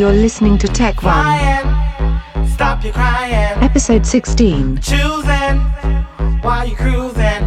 You're listening to Tech One. Crying, Episode 16. Choosing while you cruising.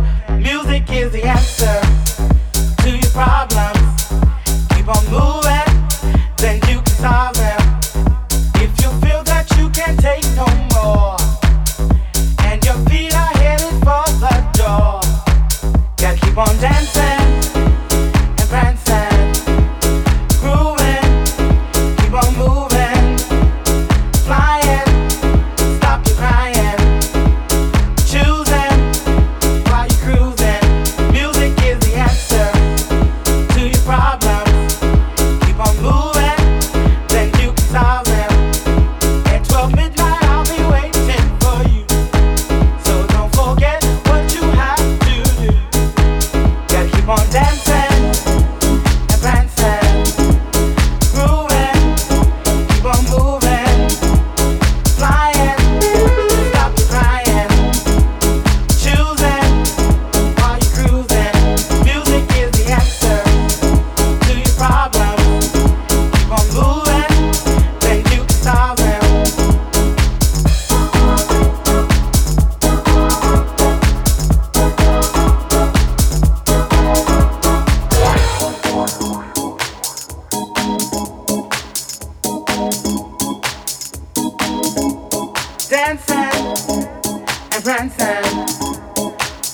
dancing,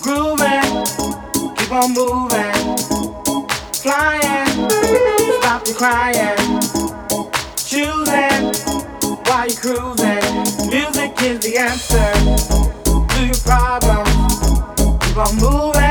grooving, keep on moving, flying, stop your crying, choosing while you're cruising. Music is the answer to your problems. Keep on moving.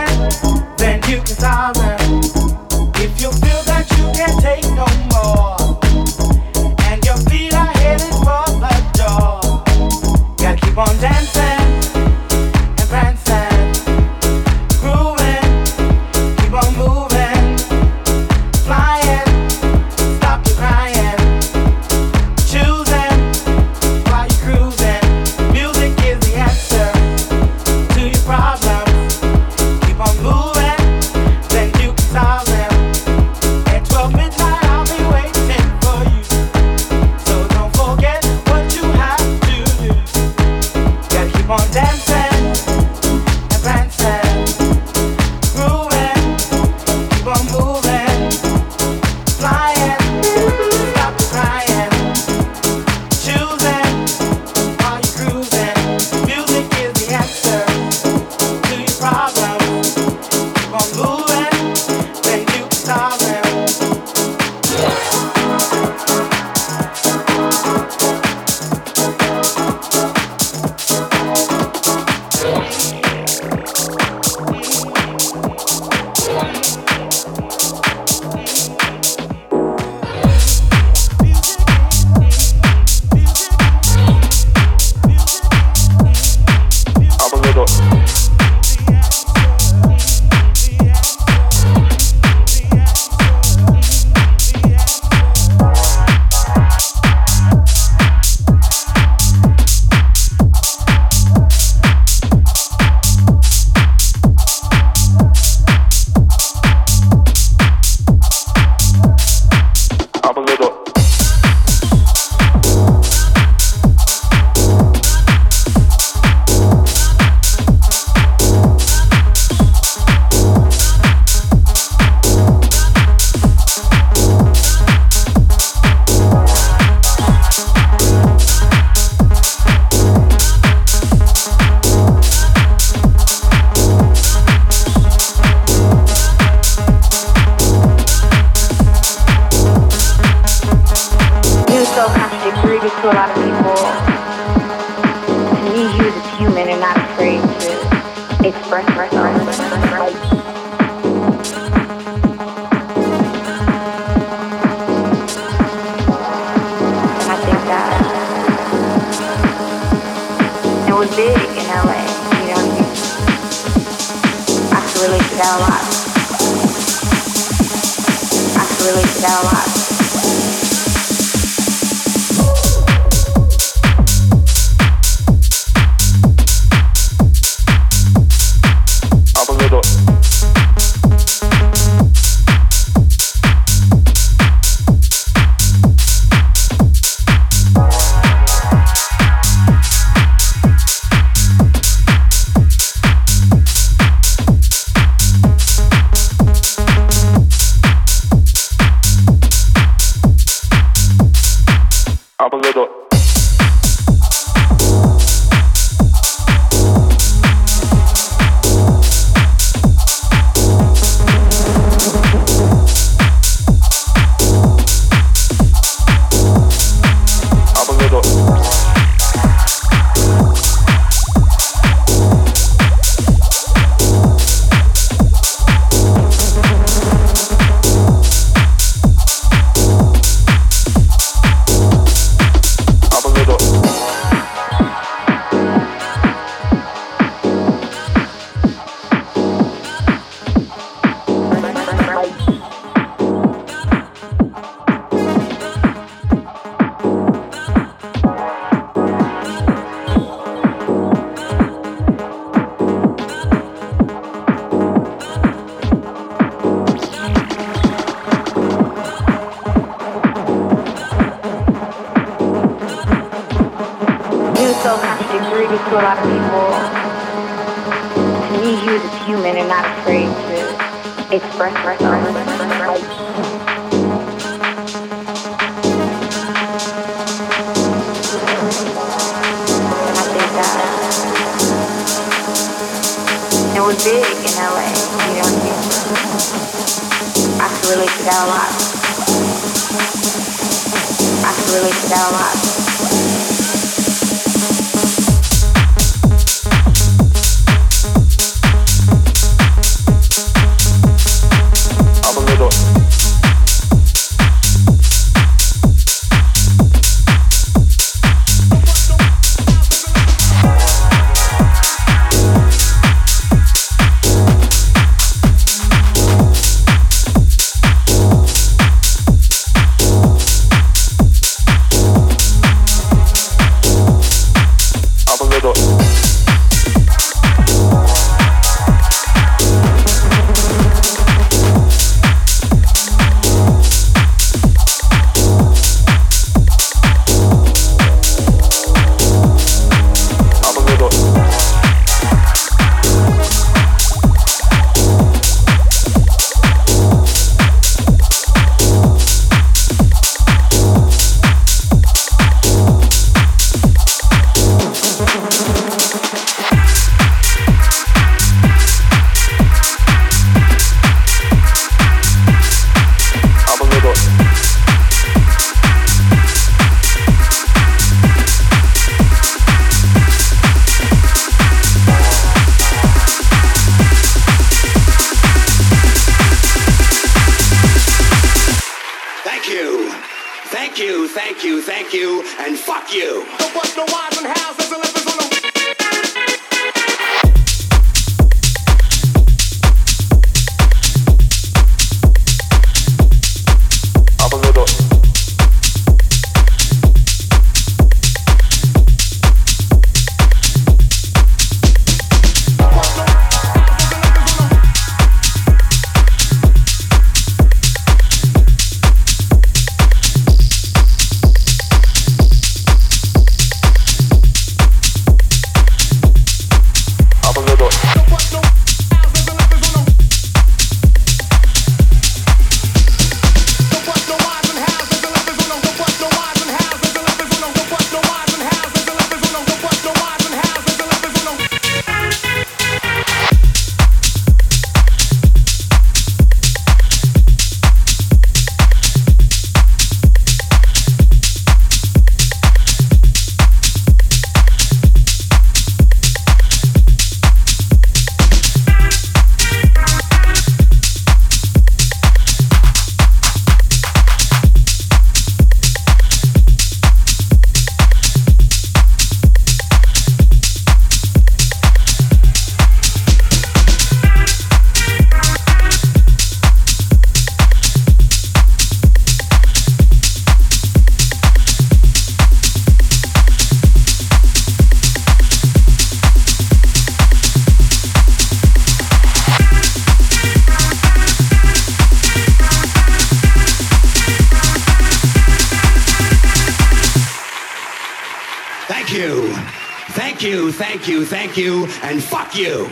You.